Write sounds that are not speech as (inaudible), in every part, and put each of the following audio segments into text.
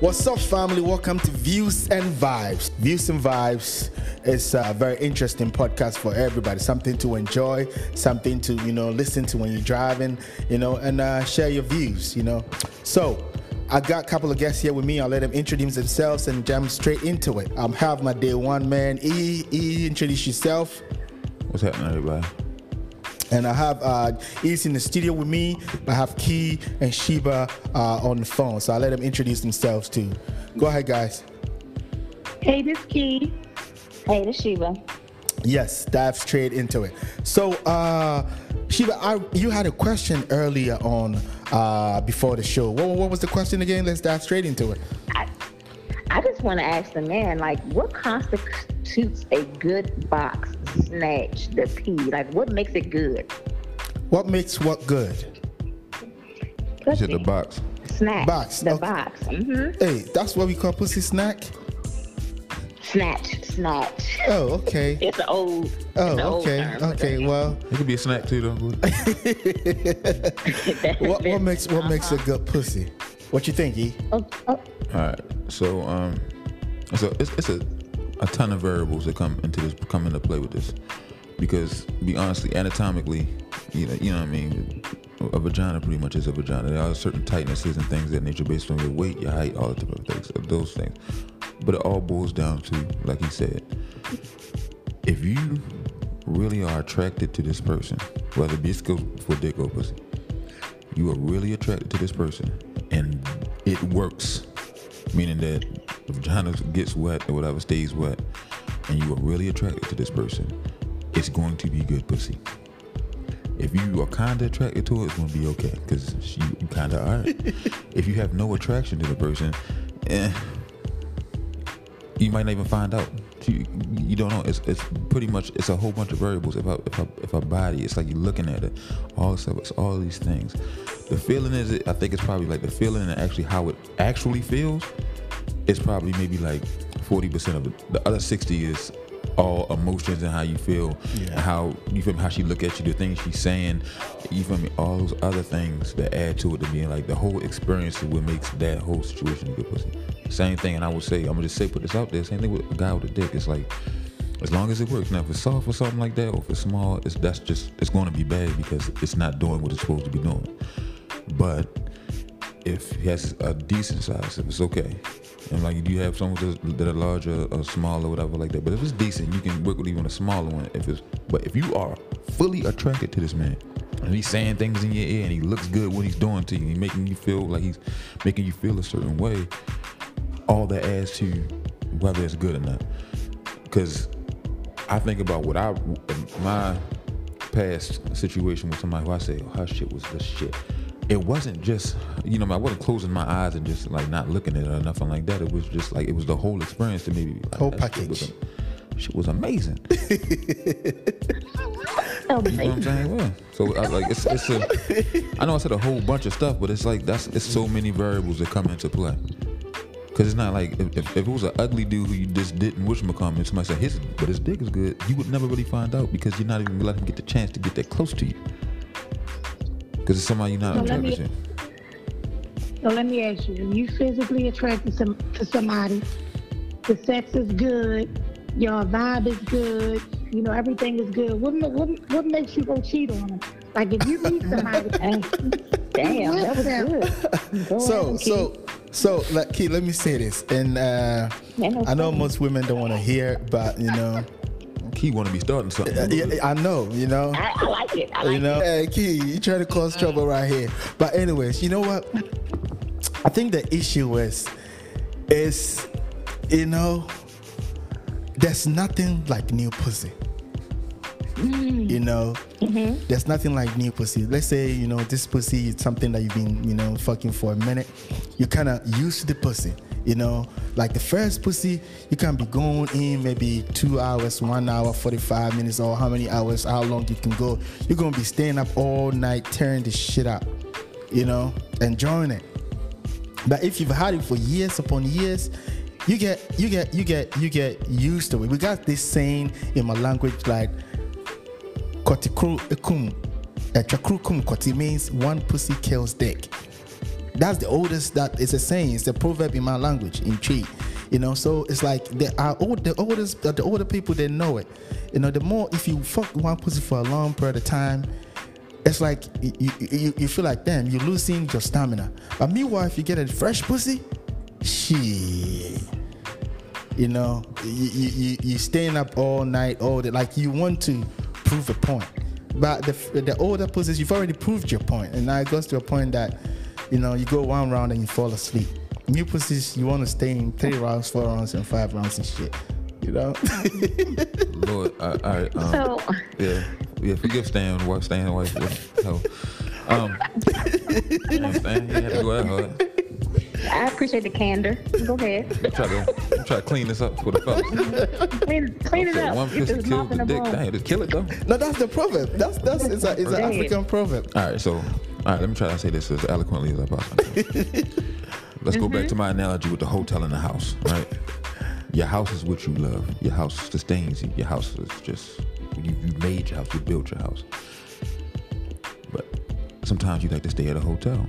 What's up, family? Welcome to Views and Vibes. Views and Vibes is a very interesting podcast for everybody. Something to enjoy, something to you know listen to when you're driving, you know, and uh, share your views. You know, so. I got a couple of guests here with me. I'll let them introduce themselves and jump straight into it. I'm have my day one man. E, E, introduce yourself. What's happening, everybody? And I have uh, East in the studio with me. I have Key and Sheba uh, on the phone. So I'll let them introduce themselves too. Go ahead, guys. Hey, this Key. Hey, this Sheba. Yes, dive straight into it. So, uh, Sheba, I, you had a question earlier on uh, before the show. What, what was the question again? Let's dive straight into it. I, I just want to ask the man, like, what constitutes a good box snatch, the P? Like, what makes it good? What makes what good? You said the box. Snatch. Box, The okay. box. Mm-hmm. Hey, that's what we call pussy snack. Snatch. Snatch. Oh, okay. It's an old. Oh, an old okay. term, Okay. Well, It could be a snack too, though. (laughs) (laughs) what, what makes what makes a good pussy? What you think, E? Oh, oh, All right. So, um, so it's, it's a, a ton of variables that come into this, come into play with this, because be honestly, anatomically, you know, you know what I mean. A vagina pretty much is a vagina. There are certain tightnesses and things that nature based on your weight, your height, all the different things, of those things. But it all boils down to, like he said, if you really are attracted to this person, whether this goes for dick or pussy, you are really attracted to this person and it works, meaning that the vagina gets wet or whatever stays wet, and you are really attracted to this person, it's going to be good pussy. If you are kind of attracted to it, it's going to be okay because you kind of are. (laughs) if you have no attraction to the person, eh, you might not even find out. You, you don't know. It's, it's pretty much it's a whole bunch of variables. If a, if if a body, it's like you're looking at it, all this stuff. It's all these things. The feeling is, I think it's probably like the feeling and actually how it actually feels. It's probably maybe like forty percent of it. The other sixty is all emotions and how you feel, Yeah. how you feel me, how she look at you, the things she's saying. You feel me? All those other things that add to it to being like the whole experience is what makes that whole situation a good pussy. Same thing, and I would say I'm gonna just say put this out there. Same thing with a guy with a dick. It's like as long as it works. Now if it's soft or something like that, or if it's small, it's that's just it's gonna be bad because it's not doing what it's supposed to be doing. But if he has a decent size, if it's okay. And like do you have some that are larger or smaller or whatever like that. But if it's decent, you can work with even a smaller one. If it's but if you are fully attracted to this man and he's saying things in your ear and he looks good what he's doing to you, he's making you feel like he's making you feel a certain way, all that adds to whether it's good or not. Because I think about what I my past situation with somebody who I say, oh, her shit was the shit. It wasn't just, you know, I wasn't closing my eyes and just like not looking at it or nothing like that. It was just like it was the whole experience to me. Like, Whole that shit was package. am- Shit was amazing. (laughs) You know what I'm saying? Well, so I, like it's it's a. I know I said a whole bunch of stuff, but it's like that's it's so many variables that come into play. Cause it's not like if, if, if it was an ugly dude who you just didn't wish him come and somebody said his but his dick is good, you would never really find out because you're not even gonna let him get the chance to get that close to you. Cause it's somebody you're not So let attracted me- to. So let me ask you: Are you physically attracted to, to somebody? The sex is good. Your vibe is good. You know everything is good. What what, what makes you go cheat on them? Like if you meet somebody, (laughs) damn, that was good. Go So ahead, so so like Key, let me say this, and uh, I know most women don't want to hear, it, but you know, He want to be starting something. yeah, I know, you know. I, I like it. I like you know, hey, Key, you trying to cause trouble right here. But anyways, you know what? I think the issue is, is, you know, there's nothing like new pussy. Mm. You know, mm-hmm. there's nothing like new pussy. Let's say you know this pussy is something that you've been you know fucking for a minute. You kind of used to the pussy. You know, like the first pussy, you can be going in maybe two hours, one hour, 45 minutes, or how many hours, how long you can go. You're gonna be staying up all night, tearing the shit up, you know, enjoying it. But if you've had it for years upon years, you get you get you get you get used to it. We got this saying in my language like kotikru ekum. Uh, chakru kum koti means one pussy kills dick. That's the oldest. That is a saying. It's a proverb in my language in Twi. You know, so it's like the old, the oldest, uh, the older people they know it. You know, the more if you fuck one pussy for a long period of time, it's like you, you, you feel like damn you're losing your stamina. But meanwhile, if you get a fresh pussy, shit. You know, you, you, you, staying up all night, all day. Like you want to prove a point. But the, the older pussies, you've already proved your. And now it goes to a point that, you know, you go one round and you fall asleep. New pussies, you want to stay in three rounds, four rounds, and five rounds and shit. You know? (laughs) Lord, all right. Um, So, yeah, yeah. Forgive Stan, wife, Stan, wife. So, um, you know, Stan, he had to go that hard. I appreciate the candor. Go ahead. Try to try to clean this up for the fellas. Clean, clean it up. One Get pussy this kills mouth the the dick. bowl. Dang, just kill it though. no, that's the proverb. That's that's it's, a, it's an African proverb. All right, so all right, let me try to say this as eloquently as I possibly can. (laughs) Let's go back mm-hmm. to my analogy with the hotel and the house, right? Your house is what you love. Your house sustains you. Your house is just you, you made your house, you built your house. But sometimes you like to stay at a hotel.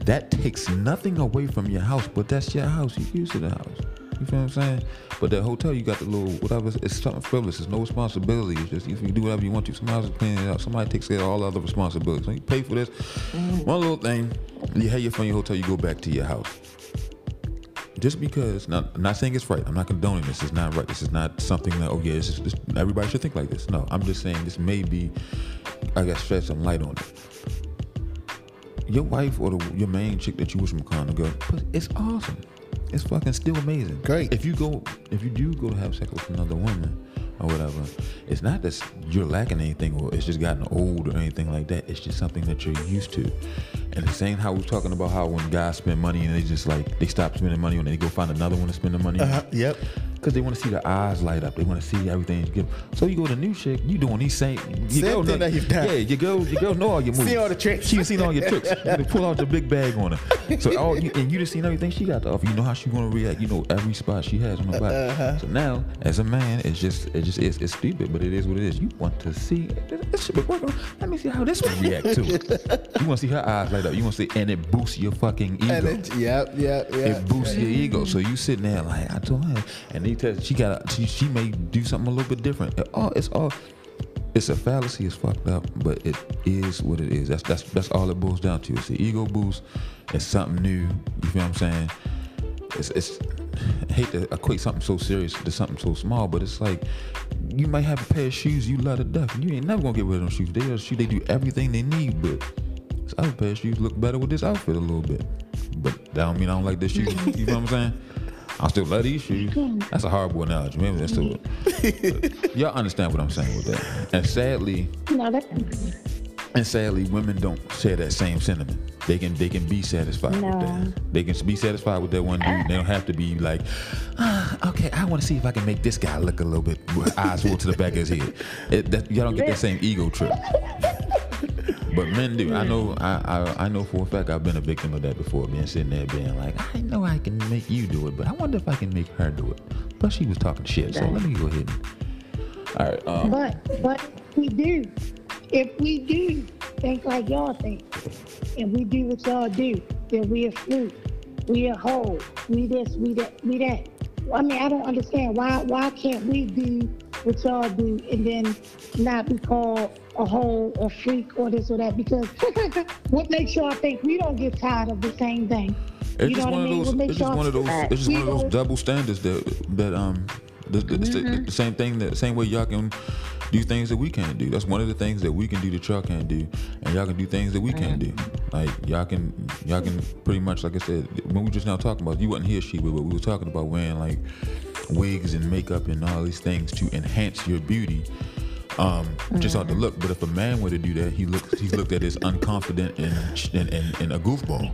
That takes nothing away from your house, but that's your house. You used to the house. You feel what I'm saying? But that hotel, you got the little whatever. It's something frivolous. It's no responsibility. It's just if you do whatever you want to. somebody's cleaning it up. Somebody takes care of all the other responsibilities. So you pay for this. Mm-hmm. One little thing. You have your from your hotel. You go back to your house. Just because, now, I'm not saying it's right. I'm not condoning this. It's not right. This is not something that, oh yeah, it's just, this, everybody should think like this. No, I'm just saying this may be, I got shed some light on it your wife or the, your main chick that you wish from con to go, but it's awesome. It's fucking still amazing. Great. If you go, if you do go to have sex with another woman or whatever, it's not that you're lacking anything or it's just gotten old or anything like that. It's just something that you're used to. And the same how we was talking about how when guys spend money and they just like they stop spending money when they go find another one to spend the money. Uh-huh. Yep. Cause they want to see the eyes light up. They want to see everything you give. So you go to new chick, you doing these same, your Same girl thing know- that you've done. Yeah, your girl, your girl know all your (laughs) moves. See all the tricks. She seen all your tricks. (laughs) You pull out your big bag on her. So all you, and you just seen everything she got to offer. You know how she gonna react. You know every spot she has on her body. Uh-huh. So now, as a man, it's just it just is it's stupid, but it is what it is. You want to see this shit working. Let me see how this one react to it. (laughs) You want to see her eyes light up. You want to see, and it boosts your fucking ego. And it, yep, yep, yep. It boosts your ego. So you sitting there like I told her, and they tell she got she, she may do something a little bit different. All it's all it's a fallacy. It's fucked up, but it is what it is. That's that's that's all it boils down to. It's the ego boost. It's something new. You feel what I'm saying? It's it's I hate to equate something so serious to something so small, but it's like you might have a pair of shoes you love to death, and you ain't never gonna get rid of them shoes. They are shoes. They do everything they need, but this other pair of shoes look better with this outfit a little bit. But that don't mean I don't like this shoes. You know what I'm saying? (laughs) I still love these shoes. That's a horrible analogy. Maybe that's still. but (laughs) y'all understand what I'm saying with that. And sadly, No, that, and sadly, women don't share that same sentiment. They can they can be satisfied with No. that. They can be satisfied with that one dude. They don't have to be like, ah, okay, I want to see if I can make this guy look a little bit with eyes rolled to the back of his head. It, that, y'all don't get that same ego trip. But men do. I know. I, I I know for a fact I've been a victim of that before. Being sitting there, being like, I know I can make you do it, but I wonder if I can make her do it. But she was talking shit, so let me go ahead. And, all right. Um, but but we do. If we do think like y'all think, and we do what y'all do, then we a fruit, we a whole, we this, we that, we that. I mean, I don't understand why why can't we do what y'all do and then not be called a whole or freak or this or that? Because (laughs) what makes y'all think we don't get tired of the same thing? It's You just know what one I of mean? those. What makes It's just one of those. It's just one of those double standards that that um the, the, it's the- same thing that same way y'all can do things that we can't do. That's one of the things that we can do that y'all can't do, and y'all can do things that we can't do. Like y'all can y'all can pretty much like I said when we just now talking about you wasn't here she but we were talking about wearing like wigs and makeup and all these things to enhance your beauty. Um, just out the mm. look, but if a man were to do that, he looks he's looked at as unconfident and and, and, and a goofball.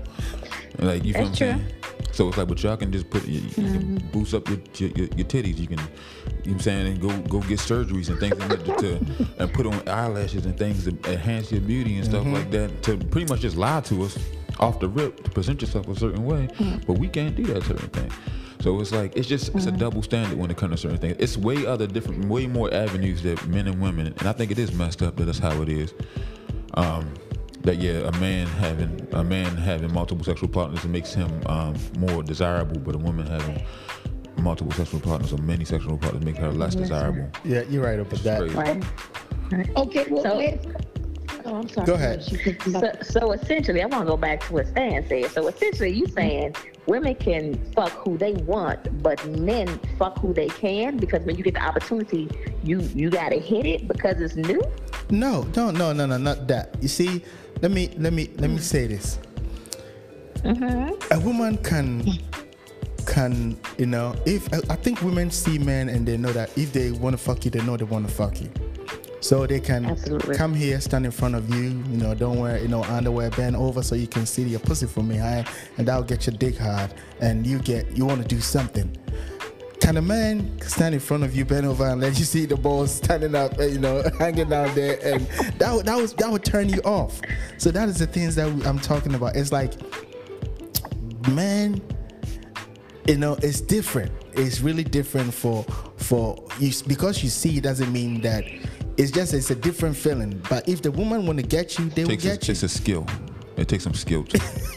Like you feel That's what I'm saying? So it's like, but y'all can just put you, you can mm-hmm. boost up your, your your titties. You can, you know what I'm saying, and go go get surgeries and things like that to, and put on eyelashes and things to enhance your beauty and stuff like mm-hmm. that. To pretty much just lie to us off the rip to present yourself a certain way, mm. but we can't do that certain thing. So it's like it's just it's a double standard when it comes to certain things. It's way other different, way more avenues that men and women, and I think it is messed up that that's how it is. Um, that yeah, a man having a man having multiple sexual partners makes him um, more desirable, but a woman having multiple sexual partners or many sexual partners make her less desirable. Yeah, you're right about that. Crazy. Right. Okay, well, So- let's, oh, I'm sorry. Go ahead. So, so essentially, I want to go back to what Stan said. So essentially, you saying women can fuck who they want, but men fuck who they can because when you get the opportunity, you you gotta hit it because it's new. No, no, no, no, no, not that. You see, let me let me let me say this. A woman can can you know if I I think women see men and they know that if they want to fuck you, they know they want to fuck you. So they can Absolutely. come here, stand in front of you, you know, don't wear, you know, underwear, bend over so you can see your pussy from behind, and that'll get your dick hard, and you get, you want to do something. Can a man stand in front of you, bend over, and let you see the balls standing up, you know, (laughs) hanging down there, and that would- that was that would turn you off. So that is the things that I'm talking about. It's like, man, you know, it's different. It's really different for for you because you see doesn't mean that it's just it's a different feeling. But if the woman want to get you, they will takes a, get you. It's a skill. It takes some skill too. (laughs)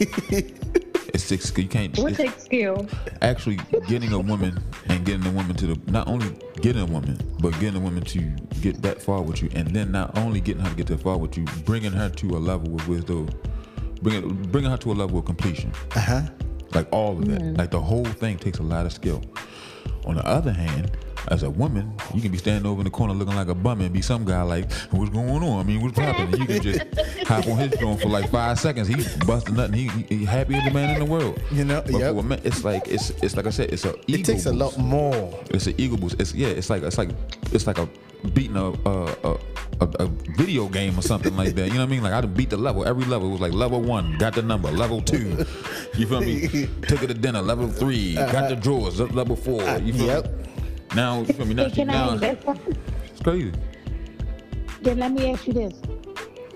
it's takes you can't. What takes skill? actually getting a woman and getting a woman to the not only getting a woman but getting a woman to get that far with you, and then not only getting her to get that far with you, bringing her to a level with wisdom, bringing bringing her to a level of completion. Uh huh. Like all of that. Like the whole thing takes a lot of skill. On the other hand, as a woman, you can be standing over in the corner looking like a bum and be some guy like, what's going on? I mean, what's happening? You can just (laughs) hop on his phone for like five seconds. He's busting nothing. He, he, he happy as the man in the world. You know, But yep. for a man, it's like it's it's like I said, it's a It takes a lot more. It's an ego boost. It's yeah. It's like it's like it's like a beating a a, a, a, a video game or something like that. You know what I mean? Like I done beat the level. Every level was like level one, got the number. Level two, you feel me? (laughs) Took it to dinner. Level three, got the drawers. Level four. You feel Yep. me? Now you feel me? Now, she, can now I, it's crazy. then let me ask you this.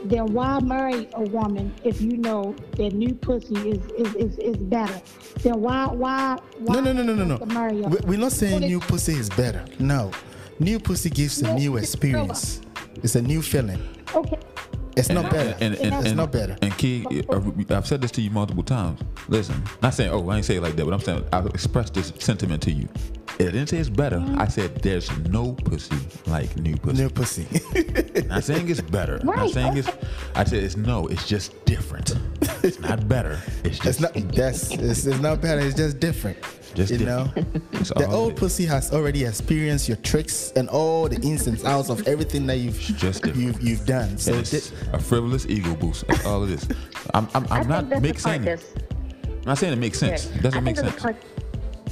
Then why marry a woman if you know that new pussy is is, is, is better? Then why why why No, no, no, no, no, no. marry a- We- We're not saying new pussy is better. No, new pussy gives a new experience. It's a new feeling. Okay. It's not better. And, and, and, it's not better. And Key, uh, I've said this to you multiple times. Listen, not saying, oh, I ain't say it like that, but I'm saying I've expressed this sentiment to you. I didn't say it's better. I said there's no pussy like new pussy. New pussy. Not saying it's better. Not saying it's. I said it's no. It's just different. It's not better. It's just. it's not. That's. It's, it's not better. It's just different. Just you know. (laughs) different. It's The old it is. pussy has already experienced your tricks and all the ins and outs of everything that you've just different. you've you've done. So it's thi- a frivolous ego boost. That's all it is. I'm. I'm, I I'm not that's make the part saying. I'm not saying it makes sense. It doesn't I make sense. part-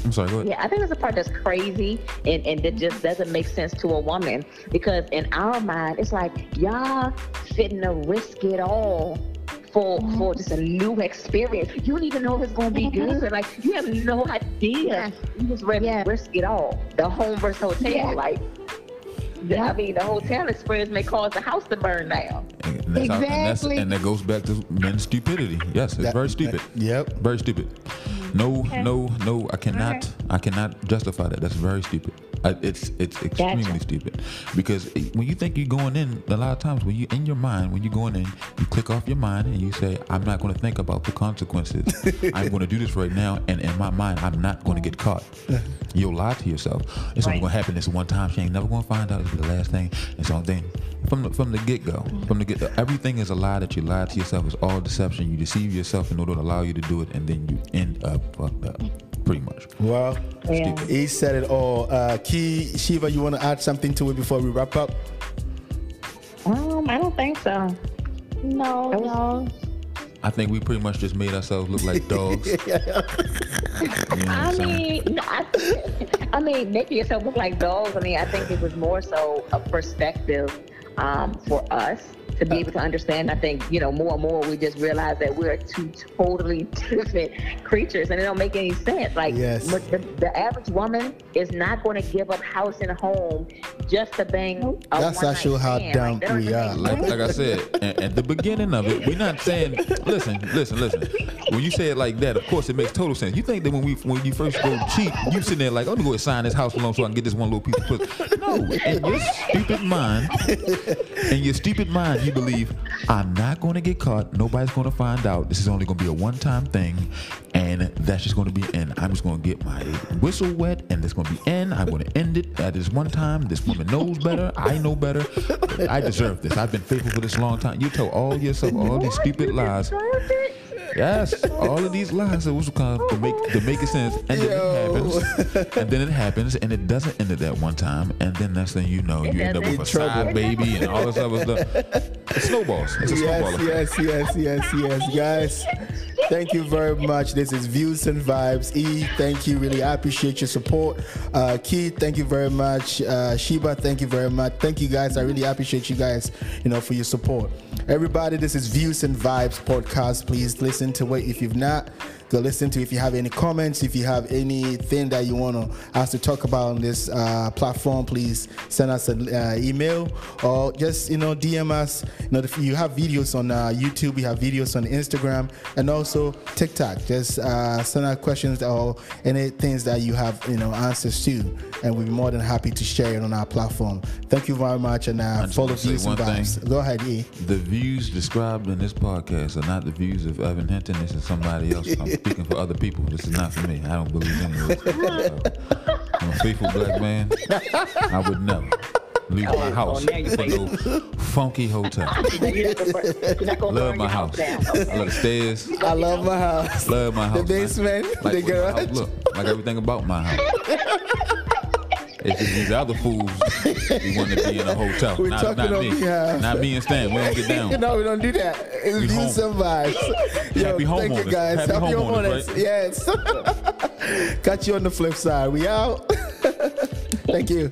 I'm sorry. Go ahead. Yeah, I think there's a part that's crazy and, and that just doesn't make sense to a woman because in our mind, it's like y'all fitting to risk it all for for just a new experience. You don't even know if it's gonna be mm-hmm. good. Like you have no idea. You just ready Yeah. to risk it all. The home versus hotel, Yeah. like. I mean, the hotel experience may cause the house to burn down. And that's how- and, that's, Exactly. and that goes back to men's stupidity. Yes, it's That- very stupid. that- yep. Very stupid. No, no, no. I cannot. Okay. I cannot justify that. That's very stupid. It's it's extremely stupid because when you think you're going in, a lot of times when you in your mind, when you're going in, you click off your mind and you say, "I'm not going to think about the consequences. (laughs) I'm going to do this right now, and in my mind, I'm not going to get caught." (laughs) You'll lie to yourself. It's only Right. going to happen this one time. She ain't never going to find out. It'll the last thing. And so then, from the, from the get go, from the get, everything is a lie that you lie to yourself. It's all deception. You deceive yourself in order to allow you to do it, and then you end up fucked up. Pretty much. well, Yeah. he said it all. Uh, Key Sheba, you want to add something to it before we wrap up? Um, I don't think so. No, That no. I think we pretty much just made ourselves look like dogs. (laughs) You know I mean, no, I, I mean, making yourself look like dogs. I mean, I think it was more so a perspective um, for us to be able to understand. I think you know more and more we just realize that we're two totally (laughs) different creatures, and it don't make any sense. Like Yes. the, the average woman is not going to give up house and home just to bang. A That's one-night actually how stand. dumb that don't we are. like, like I said a- at the beginning of it, we're not saying. Listen, listen, listen. when you say it like that, of course it makes total sense. You think that when we when you first go cheat, you sitting there like, oh, I'm gonna go sign this house loan so I can get this one little piece of pussy. No, in your stupid mind, in your stupid mind, you believe I'm not gonna get caught. Nobody's gonna find out. This is only gonna be a one-time thing, and that's just gonna be in. I'm just gonna get my whistle wet, and it's gonna be in. I'm gonna end it at this one time. This woman knows better. I know better. I deserve this. I've been faithful for this long time. You tell all yourself all these stupid lies. Yes, all of these lies that was kind of to make to make it sense, and then Yo. it happens, and then it happens, and it doesn't end at that one time, and then next thing you know, you end up with a In trouble. side baby and all this other stuff. It snowballs. It's a snowball Yes, effect. yes, yes, yes, yes, guys. Thank you very much. This is Views and Vibes. E, thank you. Really, I appreciate your support. Uh, Keith, thank you very much. Uh, Sheba, thank you very much. Thank you, guys. I really appreciate you guys, you know, for your support. Everybody, this is Views and Vibes podcast. Please listen to it if you've not. Go listen to if you have any comments, if you have anything that you want to us to talk about on this uh, platform, please send us an uh, email or just you know DM us. You know, if you have videos on uh, YouTube, we have videos on Instagram and also TikTok. Just uh, send us questions or any things that you have you know answers to, and we'll be more than happy to share it on our platform. Thank you very much, and uh, follow views and one thing. Go ahead, E. The views described in this podcast are not the views of Evan Hinton. This is somebody else. I'm speaking for other people. This is not for me. I don't believe any of this. So, I'm a faithful black man. I would never leave my house for no funky hotel. You're not gonna Love my house. I love the stairs. I love my house. Love my house. The man. basement, Like the what my house garage. Look, like everything about my house. (laughs) It's just these other fools who want to be in a hotel. We're not, talking not on me. behalf. Not me and Stan. We don't get (laughs) down. no, we don't do that. It's We views home. vibes. (laughs) Yo, Happy thank you guys. Happy homeowners, homeowners. Yes. (laughs) Catch you on the flip side. We out. thank you.